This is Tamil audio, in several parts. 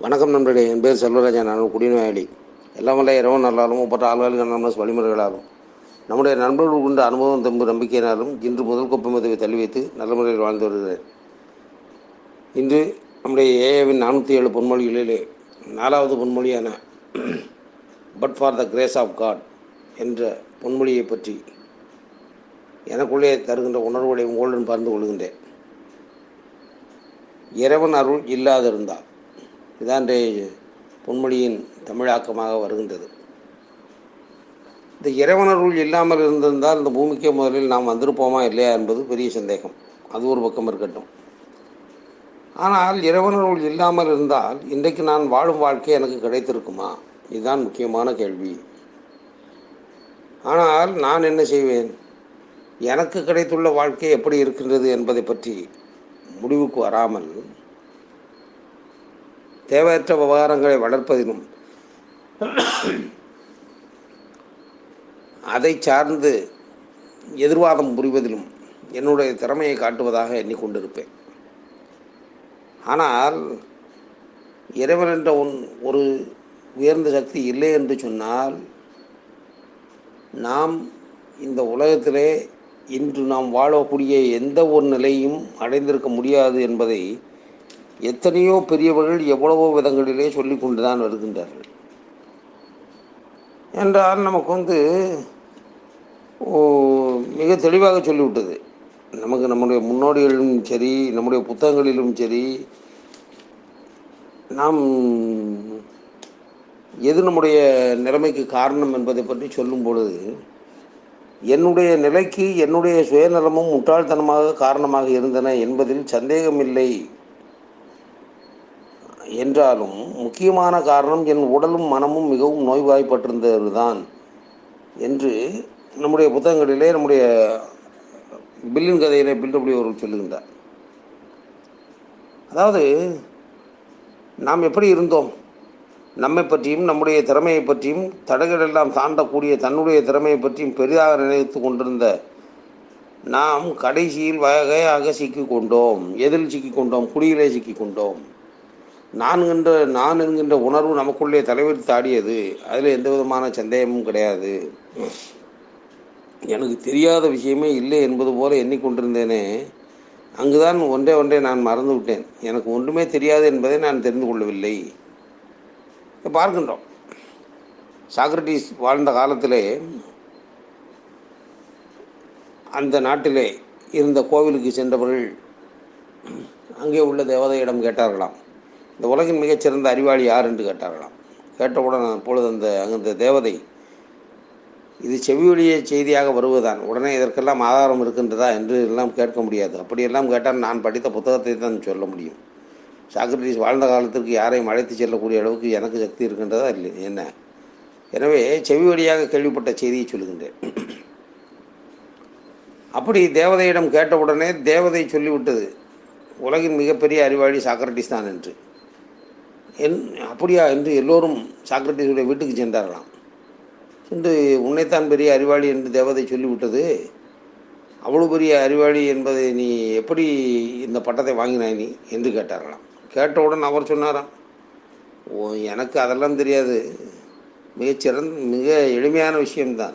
வணக்கம் நண்பர்களே என் பேர் செல்வராஜன் நான் குடிநோயாளி. எல்லாம் வல்ல இரவு நல்லாலும் ஒப்பற்ற ஆள்களுக்கு நம்ம வழிமுறைகளாலும். நம்முடைய நண்பர்கள் கொண்ட அனுபவம் தம்பு நம்பிக்கையினாலும் இன்று முதல் கொப்பை மதுவை தள்ளி வைத்து நல்ல முறையில் வாழ்ந்து வருகிறேன். இன்று நம்முடைய ஏஏவின் நானூற்றி ஏழு பொன்மொழிகளிலே நாலாவது பொன்மொழியான but for the grace of God என்ற பொன்மொழியை பற்றி எனக்குள்ளே தருகின்ற உணர்வுகளை உங்களுடன் பகிர்ந்து கொள்கின்றேன். இறைவன் அருள் இல்லாதிருந்தால் இதான் பொன்மொழியின் தமிழாக்கமாக வருகின்றது. இந்த இறைவனருள் இல்லாமல் இருந்திருந்தால் இந்த பூமிக்கே முதலில் நாம் வந்திருப்போமா இல்லையா என்பது பெரிய சந்தேகம். அது ஒரு பக்கம் இருக்கட்டும். ஆனால் இறைவனருள் இல்லாமல் இருந்தால் இன்றைக்கு நான் வாழும் வாழ்க்கை எனக்கு கிடைத்திருக்குமா? இதுதான் முக்கியமான கேள்வி. ஆனால் நான் என்ன செய்வேன்? எனக்கு கிடைத்துள்ள வாழ்க்கை எப்படி இருக்கின்றது என்பதை பற்றி முடிவுக்கு வராமல் தேவையற்ற விவகாரங்களை வளர்ப்பதிலும் அதை சார்ந்து எதிர்வாதம் புரிவதிலும் என்னுடைய திறமையை காட்டுவதாக எண்ணிக்கொண்டிருப்பேன். ஆனால் இறைவன் என்ற ஒன் ஒரு உயர்ந்த சக்தி இல்லை என்று சொன்னால் நாம் இந்த உலகத்திலே இன்று நாம் வாழக்கூடிய எந்த ஒரு நிலையும் அடைந்திருக்க முடியாது என்பதை எத்தனையோ பெரியவர்கள் எவ்வளவோ விதங்களிலே சொல்லி கொண்டு தான் வருகின்றார்கள். என்றால் நமக்கு வந்து மிக தெளிவாக சொல்லிவிட்டது. நமக்கு நம்முடைய முன்னோடிகளிலும் சரி நம்முடைய புத்தகங்களிலும் சரி நாம் எது நம்முடைய நிலைமைக்கு காரணம் என்பதை பற்றி சொல்லும் பொழுது என்னுடைய நிலைக்கு என்னுடைய சுயநலமும் முட்டாள்தனமாக காரணமாக இருந்தன என்பதில் சந்தேகமில்லை. என்றாலும் முக்கியமான காரணம் என் உடலும் மனமும் மிகவும் நோய்வாய்ப்பட்டிருந்ததுதான் என்று நம்முடைய புத்தகங்களிலே நம்முடைய பில்லின் கதையிலே பில்டபிள்யூ அவர்கள் சொல்லுகின்றார் அதாவது நாம் எப்படி இருந்தோம்? நம்மை பற்றியும் நம்முடைய திறமையை பற்றியும் தடைகள் எல்லாம் தாண்டக்கூடிய தன்னுடைய திறமையை பற்றியும் பெரிதாக நினைத்து கொண்டிருந்த நாம் கடைசியில் வகையாக சிக்கிக் கொண்டோம். எதில் சிக்கிக்கொண்டோம் குடியிலே சிக்கிக் கொண்டோம். நான் என்ற நான் என்கின்ற உணர்வு நமக்குள்ளே தலைவர் தாடியது அதில் எந்த விதமான சந்தேகமும் கிடையாது. எனக்கு தெரியாத விஷயமே இல்லை என்பது போல எண்ணிக்கொண்டிருந்தேனே அங்குதான் ஒன்றே ஒன்றே நான் மறந்து விட்டேன். எனக்கு ஒன்றுமே தெரியாது என்பதை நான் தெரிந்து கொள்ளவில்லை. பார்க்கின்றோம். சாக்ரட்டிஸ் வாழ்ந்த காலத்திலே அந்த நாட்டிலே இருந்த கோவிலுக்கு சென்றவர்கள் அங்கே உள்ள தேவதையிடம் கேட்டார்களாம். இந்த உலகின் மிகச்சிறந்த அறிவாளி யார் என்று கேட்டார்களாம். கேட்டவுடன் அப்பொழுது அந்த அந்த தேவதை இது செவியொலிய செய்தியாக வருவதுதான். உடனே இதற்கெல்லாம் ஆதாரம் இருக்கின்றதா என்று எல்லாம் கேட்க முடியாது. அப்படியெல்லாம் கேட்டால் நான் படித்த புத்தகத்தை தான் சொல்ல முடியும். சாக்ரட்டிஸ் வாழ்ந்த காலத்திற்கு யாரையும் அழைத்து செல்லக்கூடிய அளவுக்கு எனக்கு சக்தி இருக்கின்றதா இல்லை? என்ன? எனவே செவி வழியாக கேள்விப்பட்ட செய்தியை சொல்லுகின்றேன். அப்படி தேவதையிடம் கேட்டவுடனே தேவதை சொல்லிவிட்டது உலகின் மிகப்பெரிய அறிவாளி சாக்ரட்டிஸ் தான் என்று. என் அப்படியா என்று எல்லோரும் சாக்ரட்டிஸுடைய வீட்டுக்கு சென்றார்களாம். சென்று உன்னைத்தான் பெரிய அறிவாளி என்று தேவதை சொல்லிவிட்டது. அவ்வளோ பெரிய அறிவாளி என்பதை நீ எப்படி இந்த பட்டத்தை வாங்கினாய் நீ? என்று கேட்டார்களாம். கேட்டவுடன் அவர் சொன்னாராம் ஓ எனக்கு அதெல்லாம் தெரியாது. மிகச்சிறந்த மிக எளிமையான விஷயம்தான்.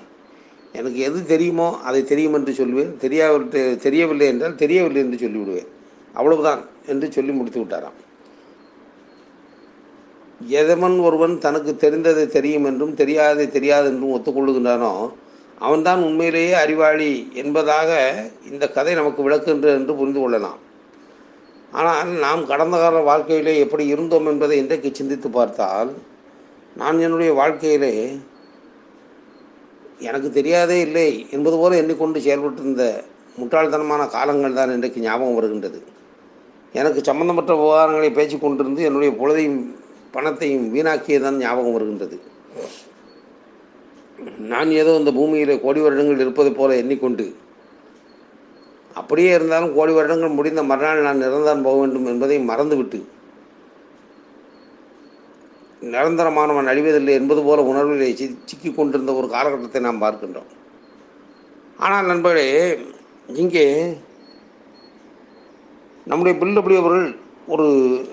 எனக்கு எது தெரியுமோ அதை தெரியும் என்று சொல்லுவேன் தெரியாவிட்டு தெரியவில்லை என்றால் தெரியவில்லை என்று சொல்லிவிடுவேன். அவ்வளவுதான் என்று சொல்லி முடித்து விட்டாராம் எதவன் ஒருவன் தனக்கு தெரிந்ததை தெரியும் என்றும் தெரியாததை தெரியாது என்றும் ஒத்துக்கொள்ளுகின்றானோ அவன்தான் உண்மையிலேயே அறிவாளி என்பதாக இந்த கதை நமக்கு விளக்குகின்றது என்று புரிந்து கொள்ளலாம். ஆனால் நாம் கடந்த கால வாழ்க்கையிலே எப்படி இருந்தோம் என்பதை இன்றைக்கு சிந்தித்து பார்த்தால் நான் என்னுடைய வாழ்க்கையிலே எனக்கு தெரியாதே இல்லை என்பது போல எண்ணிக்கொண்டு செயல்பட்டிருந்த முட்டாள்தனமான காலங்கள் தான் இன்றைக்கு ஞாபகம் வருகின்றது. எனக்கு சம்பந்தப்பட்ட விவகாரங்களை பேசிக் கொண்டிருந்து என்னுடைய பொழுதையும் பணத்தையும் வீணாக்கியதான் ஞாபகம் வருகின்றது. நான் ஏதோ இந்த பூமியில் கோடி வருடங்கள் இருப்பது போல எண்ணிக்கொண்டு அப்படியே இருந்தாலும் கோடி வருடங்கள் முடிந்த மறுநாள் நான் நிரந்தரம் போக வேண்டும் என்பதை மறந்துவிட்டு நிரந்தரமானவன் அழிவதில்லை என்பது போல உணர்விலே சி சிக்கிக் கொண்டிருந்த ஒரு காலகட்டத்தை நாம் பார்க்கின்றோம். ஆனால் நண்பர்களே இங்கே நம்முடைய பில்லபடி அவர்கள் ஒரு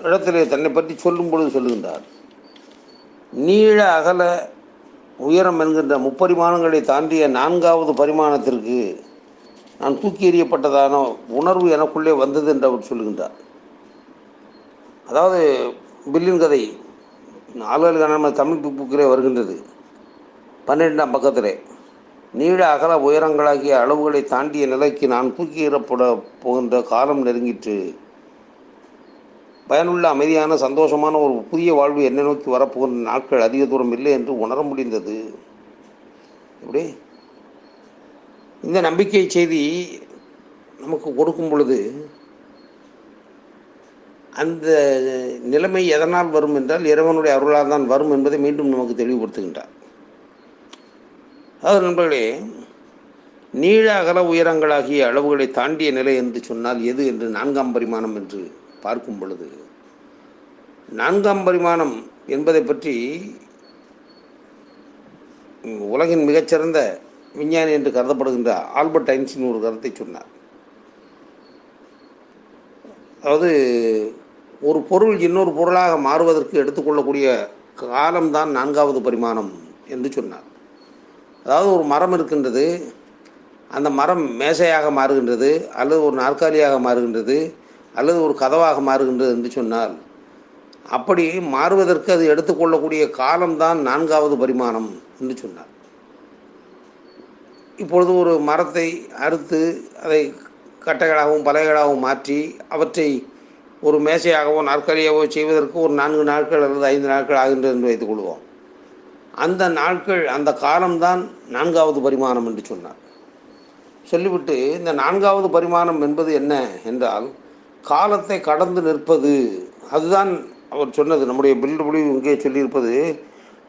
இடத்திலே தன்னை பற்றி சொல்லும் பொழுது சொல்லுகின்றார். நீள அகல உயரம் என்கின்ற முப்பரிமாணங்களை தாண்டிய நான்காவது பரிமாணத்திற்கு நான் தூக்கி எறியப்பட்டதான உணர்வு எனக்குள்ளே வந்தது என்று அவர் சொல்லுகின்றார். அதாவது பில்லின் கதை ஆளுநருக்கான தமிழ் புக்கிலே வருகின்றது. பன்னிரெண்டாம் பக்கத்திலே நீள அகல உயரங்களாகிய அளவுகளை தாண்டிய நிலைக்கு நான் தூக்கி எறப்பட போகின்ற காலம் நெருங்கிற்று. பயனுள்ள அமைதியான சந்தோஷமான ஒரு புதிய வாழ்வு என்னை நோக்கி வரப்போகிற நாட்கள் அதிக தூரம் இல்லை என்று உணர முடிந்தது. எப்படி? இந்த நம்பிக்கை செய்தி நமக்கு கொடுக்கும் பொழுது அந்த நிலைமை எதனால் வரும் என்றால் இறைவனுடைய அருளால் தான் வரும் என்பதை மீண்டும் நமக்கு தெளிவுபடுத்துகின்றார். அதாவது நண்பர்களே நீள அகல உயரங்களாகிய அளவுகளை தாண்டிய நிலை என்று சொன்னால் எது என்று நான்காம் பரிமாணம் என்று பார்க்கும் பொழுது நான்காம் பரிமாணம் என்பதை பற்றி உலகின் மிகச்சிறந்த விஞ்ஞானி என்று கருதப்படுகின்ற ஆல்பர்ட் ஐன்ஸின் ஒரு கருத்தை சொன்னார். அதாவது ஒரு பொருள் இன்னொரு பொருளாக மாறுவதற்கு எடுத்துக்கொள்ளக்கூடிய காலம்தான் நான்காவது பரிமாணம் என்று சொன்னார். அதாவது ஒரு மரம் இருக்கின்றது அந்த மரம் மேசையாக மாறுகின்றது அல்லது ஒரு நாற்காலியாக மாறுகின்றது அல்லது ஒரு கதவாக மாறுகின்றது என்று சொன்னால் அப்படி மாறுவதற்கு அது எடுத்துக்கொள்ளக்கூடிய காலம்தான் நான்காவது பரிமாணம் என்று சொன்னார். இப்பொழுது ஒரு மரத்தை அறுத்து அதை கட்டைகளாகவும் பலகைகளாகவும் மாற்றி அவற்றை ஒரு மேசையாகவோ நாற்காலியாகவோ செய்வதற்கு ஒரு நான்கு நாட்கள் அல்லது ஐந்து நாட்கள் ஆகின்றது என்று வைத்துக் கொள்வோம். அந்த நாட்கள் அந்த காலம்தான் நான்காவது பரிமாணம் என்று சொன்னார். சொல்லிவிட்டு இந்த நான்காவது பரிமாணம் என்பது என்ன என்றால் காலத்தை கடந்து நிற்பது அதுதான் அவர் சொன்னது. நம்முடைய பில்டு இங்கே சொல்லியிருப்பது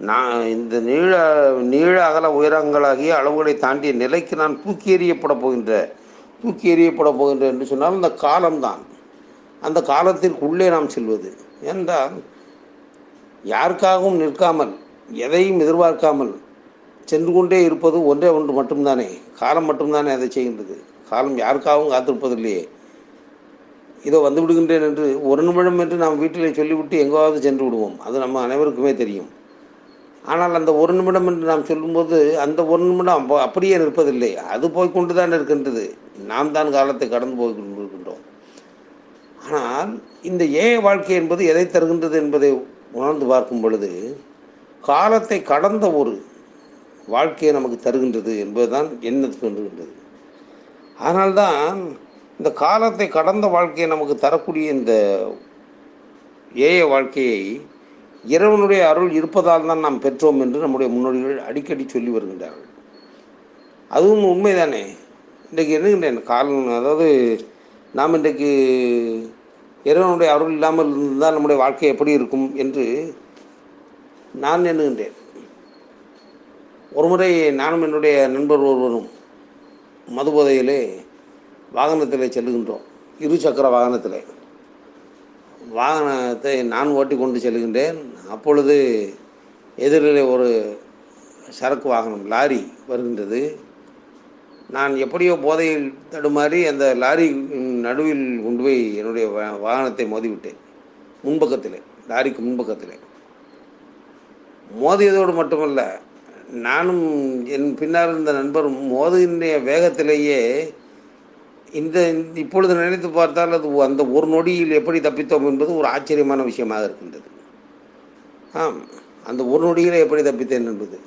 நான் இந்த நீள நீள அகல உயரங்களாகிய அளவுகளை தாண்டிய நிலைக்கு நான் தூக்கி எறியப்பட போகின்ற தூக்கி எறியப்பட போகின்ற என்று சொன்னால் அந்த காலம்தான். அந்த காலத்திற்குள்ளே நாம் செல்வது. என்றால் யாருக்காகவும் நிற்காமல் எதையும் எதிர்பார்க்காமல் சென்று கொண்டே இருப்பது ஒன்றே ஒன்று மட்டும்தானே. காலம் மட்டும்தானே அதை செய்கின்றது. காலம் யாருக்காகவும் காத்திருப்பதில்லையே. இதோ வந்து விடுகின்றேன் என்று ஒரு நிமிடம் என்று நாம் வீட்டிலே சொல்லிவிட்டு எங்காவது சென்று விடுவோம். அது நம்ம அனைவருக்குமே தெரியும். ஆனால் அந்த ஒரு நிமிடம் என்று நாம் சொல்லும்போது அந்த ஒரு நிமிடம் அப்படியே நிற்பதில்லை. அது போய்கொண்டு தான் இருக்கின்றது. நாம் தான் காலத்தை கடந்து போய் கொண்டிருக்கின்றோம். ஆனால் இந்த ஏ வாழ்க்கை என்பது எதை தருகின்றது என்பதை உணர்ந்து பார்க்கும் பொழுது காலத்தை கடந்த ஒரு வாழ்க்கையை நமக்கு தருகின்றது என்பதுதான் என்ன தோன்றுகின்றது. அதனால்தான் இந்த காலத்தை கடந்த வாழ்க்கையை நமக்கு தரக்கூடிய இந்த ஏய வாழ்க்கையை இறைவனுடைய அருள் இருப்பதால் தான் நாம் பெற்றோம் என்று நம்முடைய முன்னோடிகள் அடிக்கடி சொல்லி வருகின்றார்கள். அதுவும் உண்மைதானே? இன்றைக்கு என்னகின்றேன் காலம் அதாவது நாம் இன்றைக்கு இறைவனுடைய அருள் இல்லாமல் இருந்தால் நம்முடைய வாழ்க்கை எப்படி இருக்கும் என்று நான் எண்ணுகின்றேன். ஒருமுறை நானும் என்னுடைய நண்பர் ஒருவரும் மதுபோதையிலே வாகனத்தில் செல்லுகின்றோம். இருசக்கர வாகனத்தில். வாகனத்தை நான் ஓட்டி கொண்டு செல்கின்றேன். அப்பொழுது எதிரில் ஒரு சரக்கு வாகனம் லாரி வருகின்றது. நான் எப்படியோ போதையில் தடுமாறி அந்த லாரி நடுவில் கொண்டு போய் என்னுடைய வாகனத்தை மோதிவிட்டேன். முன்பக்கத்திலே லாரிக்கு முன்பக்கத்திலே. மோதியதோடு மட்டுமல்ல நானும் என் பின்னால் இருந்த நண்பரும் மோதுகின்ற வேகத்திலேயே இந்த இப்பொழுது நினைத்து பார்த்தால் அது அந்த ஒரு நொடியில் எப்படி தப்பித்தோம் என்பது ஒரு ஆச்சரியமான விஷயமாக இருக்கின்றது. ஆம் அந்த ஒரு நொடியில் எப்படி தப்பித்தேன் என்பது.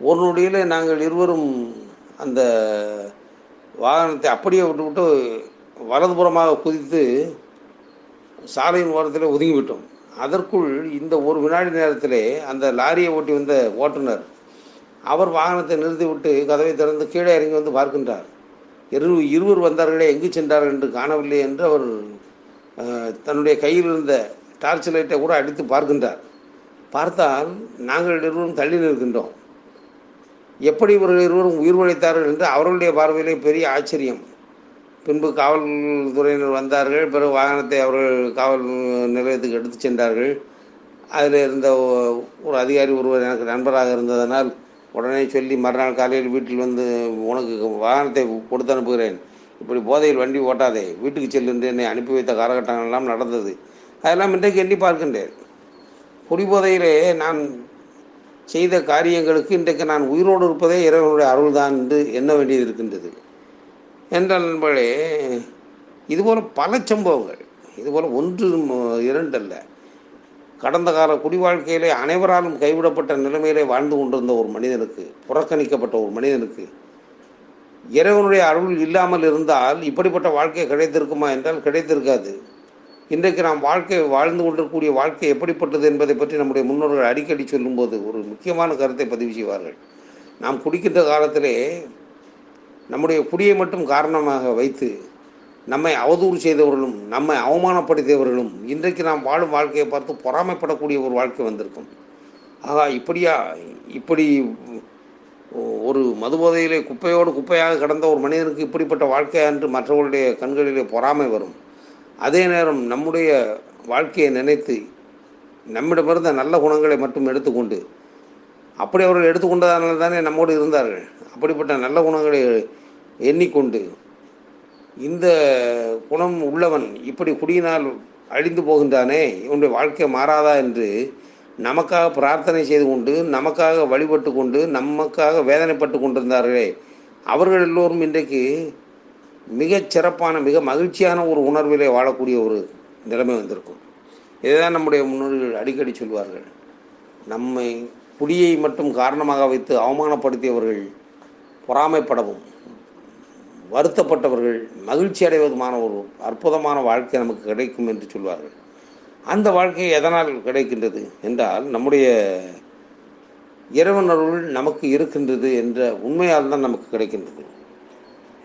ஒரு நொடியில் நாங்கள் இருவரும் அந்த வாகனத்தை அப்படியே விட்டுவிட்டு வலதுபுறமாக குதித்து சாலையின் ஓரத்தில் ஒதுங்கிவிட்டோம். அதற்குள் இந்த ஒரு வினாடி நேரத்திலே அந்த லாரியை ஓட்டி வந்த ஓட்டுநர் அவர் வாகனத்தை நிறுத்திவிட்டு கதவை திறந்து கீழே இறங்கி வந்து பார்க்கின்றார். இரு இருவர் வந்தார்களே எங்கு சென்றார்கள் என்று காணவில்லை என்று அவர் தன்னுடைய கையில் இருந்த டார்ச் லைட்டை கூட அடித்து பார்க்கின்றார். பார்த்தால் நாங்கள் இருவரும் தள்ளி நிற்கின்றோம். எப்படி இவர்கள் இருவரும் உயிர் உழைத்தார்கள் என்று அவர்களுடைய பார்வையிலே பெரிய ஆச்சரியம். பின்பு காவல்துறையினர் வந்தார்கள் பிறகு வாகனத்தை அவர்கள் காவல் நிலையத்துக்கு எடுத்து சென்றார்கள். அதில் இருந்த ஒரு அதிகாரி ஒருவர் எனக்கு நண்பராக இருந்ததனால் உடனே சொல்லி மறுநாள் காலையில் வீட்டில் வந்து உனக்கு வாகனத்தை கொடுத்து அனுப்புகிறேன். இப்படி போதையில் வண்டி ஓட்டாதே வீட்டுக்கு செல்லு என்று என்னை அனுப்பி வைத்த காலகட்டங்கள் எல்லாம் நடந்தது. அதெல்லாம் இன்றைக்கு எண்ணி பார்க்கின்றேன். குடிபோதையிலே நான் செய்த காரியங்களுக்கு இன்றைக்கு நான் உயிரோடு இருப்பதே இறைவனுடைய அருள்தான் என்று எண்ண வேண்டியது இருக்கின்றது. என்றால் நண்பர்களே இதுபோல் பல சம்பவங்கள் இதுபோல் ஒன்று இரண்டல்ல. கடந்த கால குடி வாழ்க்கையிலே அனைவராலும் கைவிடப்பட்ட நிலைமையிலே வாழ்ந்து கொண்டிருந்த ஒரு மனிதனுக்கு புறக்கணிக்கப்பட்ட ஒரு மனிதனுக்கு இறைவனுடைய அருள் இல்லாமல் இருந்தால் இப்படிப்பட்ட வாழ்க்கை கிடைத்திருக்குமா என்றால் கிடைத்திருக்காது. இன்றைக்கு நாம் வாழ்க்கை வாழ்ந்து கொண்டிருக்கக்கூடிய வாழ்க்கை எப்படிப்பட்டது என்பதை பற்றி நம்முடைய முன்னோர்கள் அடிக்கடி சொல்லும்போது ஒரு முக்கியமான கருத்தை பதிவு செய்வார்கள். நாம் குடிக்கின்ற காலத்திலே நம்முடைய குடியை மட்டும் காரணமாக வைத்து நம்மை அவதூறு செய்தவர்களும் நம்மை அவமானப்படுத்தியவர்களும் இன்றைக்கு நாம் வாழும் வாழ்க்கையை பார்த்து பொறாமைப்படக்கூடிய ஒரு வாழ்க்கை வந்திருக்கும். ஆகா இப்படியா இப்படி ஒரு மதுபோதையிலே குப்பையோடு குப்பையாக கடந்த ஒரு மனிதனுக்கு இப்படிப்பட்ட வாழ்க்கையா என்று மற்றவர்களுடைய கண்களிலே பொறாமை வரும். அதே நேரம் நம்முடைய வாழ்க்கையை நினைத்து நம்மிடமிருந்த நல்ல குணங்களை மட்டும் எடுத்துக்கொண்டு அப்படி அவர்கள் எடுத்துக்கொண்டதனால தானே நம்மோடு இருந்தார்கள். அப்படிப்பட்ட நல்ல குணங்களை எண்ணிக்கொண்டு இந்த குணம் உள்ளவன் இப்படி குடியினால் அழிந்து போகின்றானே இவனுடைய வாழ்க்கை மாறாதா என்று நமக்காக பிரார்த்தனை செய்து கொண்டு நமக்காக வழிபட்டு கொண்டு நமக்காக வேதனைப்பட்டு கொண்டிருந்தார்களே அவர்கள் எல்லோரும் இன்றைக்கு மிகச் சிறப்பான மிக மகிழ்ச்சியான ஒரு உணர்விலே வாழக்கூடிய ஒரு நிலைமை வந்திருக்கும். இதுதான் நம்முடைய முன்னோர்கள் அடிக்கடி சொல்வார்கள். நம்மை குடியை மட்டும் காரணமாக வைத்து அவமானப்படுத்தியவர்கள் பொறாமைப்படவும் வருத்தப்பட்டவர்கள் மகிழ்ச்சி அடைவதுமான ஒரு அற்புதமான வாழ்க்கை நமக்கு கிடைக்கும் என்று சொல்வார்கள். அந்த வாழ்க்கை எதனால் கிடைக்கின்றது என்றால் நம்முடைய இறைவன் அருள் நமக்கு இருக்கின்றது என்ற உண்மையால் தான் நமக்கு கிடைக்கின்றது.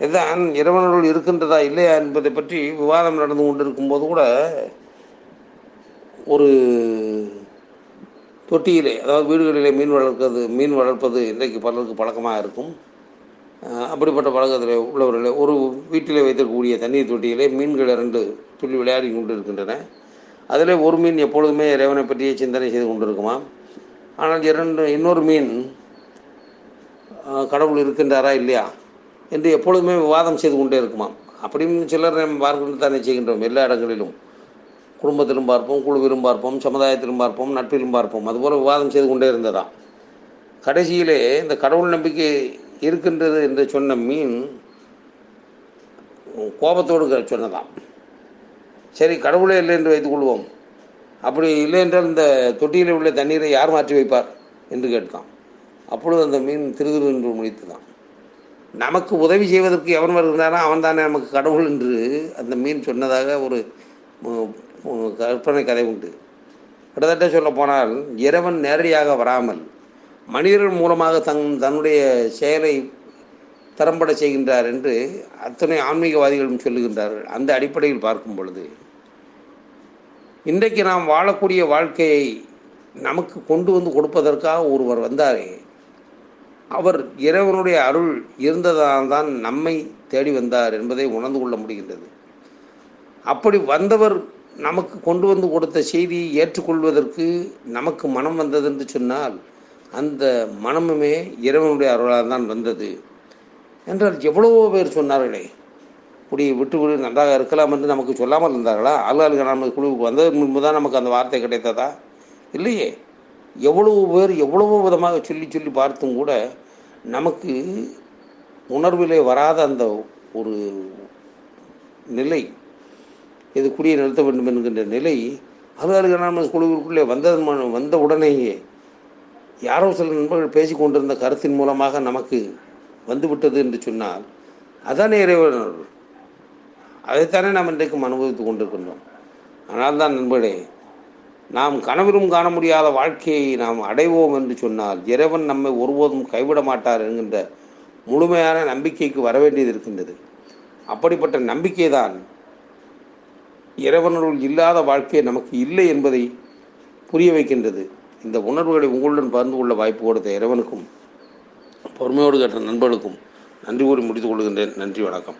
இதுதான் இறைவன் அருள் இருக்கின்றதா இல்லையா என்பதை பற்றி விவாதம் நடந்து கொண்டிருக்கும் போது கூட ஒரு தொட்டியிலே அதாவது வீடுகளிலே மீன் வளர்க்கிறது மீன் வளர்ப்பது இன்றைக்கு பலருக்கு பழக்கமாக இருக்கும். அப்படிப்பட்ட பழக்கத்தில் உள்ளவர்களே ஒரு வீட்டிலே வைத்திருக்கக்கூடிய தண்ணீர் தொட்டியிலே மீன்கள் இரண்டு துள்ளி விளையாடி கொண்டு இருக்கின்றன அதிலே ஒரு மீன் எப்பொழுதுமே இறைவனை பற்றியே சிந்தனை செய்து கொண்டிருக்குமா? ஆனால் இரண்டு இன்னொரு மீன் கடவுள் இருக்கின்றாரா இல்லையா என்று எப்பொழுதுமே விவாதம் செய்து கொண்டே இருக்குமாம் அப்படின்னு சிலர் நம்ம பார்க்கணும் தானே செய்கின்றோம். எல்லா இடங்களிலும் குடும்பத்திலும் பார்ப்போம் குழுவிலும் பார்ப்போம் சமுதாயத்திலும் பார்ப்போம் நட்பிலும் பார்ப்போம். அதுபோல் விவாதம் செய்து கொண்டே இருந்ததாம். கடைசியிலே இந்த கடவுள் நம்பிக்கை இருக்கின்றது என்று சொன்ன மீன் கோபத்தோடு க- சொன்னதாம். சரி கடவுளே இல்லை என்று வைத்துக்கொள்வோம் அப்படி இல்லை என்றால் இந்த தொட்டியில் உள்ள தண்ணீரை யார் மாற்றி வைப்பார் என்று கேட்டான் அப்பொழுது அந்த மீன் திருதிரு என்று முடித்துதான் நமக்கு உதவி செய்வதற்கு எவன் வருகிறானோ அவன் தானே நமக்கு கடவுள் என்று அந்த மீன் சொன்னதாக ஒரு கற்பனை கதை உண்டு. கிட்டத்தட்ட சொல்ல போனால் இறைவன் நேரடியாக வராமல் மனிதர்கள் மூலமாக தன் தன்னுடைய செயலை திறம்பட செய்கின்றார் என்று அத்தனை ஆன்மீகவாதிகளும் சொல்லுகின்றார்கள். அந்த அடிப்படையில் பார்க்கும் பொழுது இன்றைக்கு நாம் வாழக்கூடிய வாழ்க்கையை நமக்கு கொண்டு வந்து கொடுப்பதற்காக ஒருவர் வந்தாரே அவர் இறைவனுடைய அருள் இருந்ததால் தான் நம்மை தேடி வந்தார் என்பதை உணர்ந்து கொள்ள முடிகின்றது. அப்படி வந்தவர் நமக்கு கொண்டு வந்து கொடுத்த செய்தியை ஏற்றுக்கொள்வதற்கு நமக்கு மனம் வந்தது என்று சொன்னால் அந்த மனமுமே இறைவனுடைய அருளால் தான் வந்தது. என்றால் எவ்வளவோ பேர் சொன்னார்களே குடியை விட்டு விடு நன்றாக இருக்கலாம் என்று நமக்கு சொல்லாமல் இருந்தார்களா? ஆளுநர்கள் நம்ம குழுவுக்கு வந்ததற்கு முன்பு தான் நமக்கு அந்த வார்த்தை கிடைத்ததா? இல்லையே. எவ்வளவு பேர் எவ்வளவோ விதமாக சொல்லி சொல்லி பார்த்தும் கூட நமக்கு உணர்விலே வராத அந்த ஒரு நிலை இது குடியை நிறுத்த வேண்டும் என்கின்ற நிலை அலுவலக நம்ம குழுவிற்குள்ளே வந்ததன் வந்த உடனேயே யாரோ சில நண்பர்கள் பேசி கொண்டிருந்த கருத்தின் மூலமாக நமக்கு வந்துவிட்டது என்று சொன்னால் அதானே இறைவன் அதைத்தானே நாம் இன்றைக்கும் அனுபவித்துக் கொண்டிருக்கின்றோம். ஆனால் தான் நண்பர்களே நாம் கனவிலும் காண முடியாத வாழ்க்கையை நாம் அடைவோம் என்று சொன்னால் இறைவன் நம்மை ஒருபோதும் கைவிட மாட்டார் என்கின்ற முழுமையான நம்பிக்கைக்கு வர வேண்டியது இருக்கின்றது. அப்படிப்பட்ட நம்பிக்கை தான் இறைவனுள் இல்லாத வாழ்க்கை நமக்கு இல்லை என்பதை புரிய வைக்கின்றது. இந்த உணர்வுகளை உங்களுடன் பகிர்ந்து கொள்ள வாய்ப்பு கொடுத்த இறைவனுக்கும் பொறுமையோடு கேட்ட நண்பர்களுக்கும் நன்றி கூறி முடித்துக் கொள்கின்றேன். நன்றி வணக்கம்.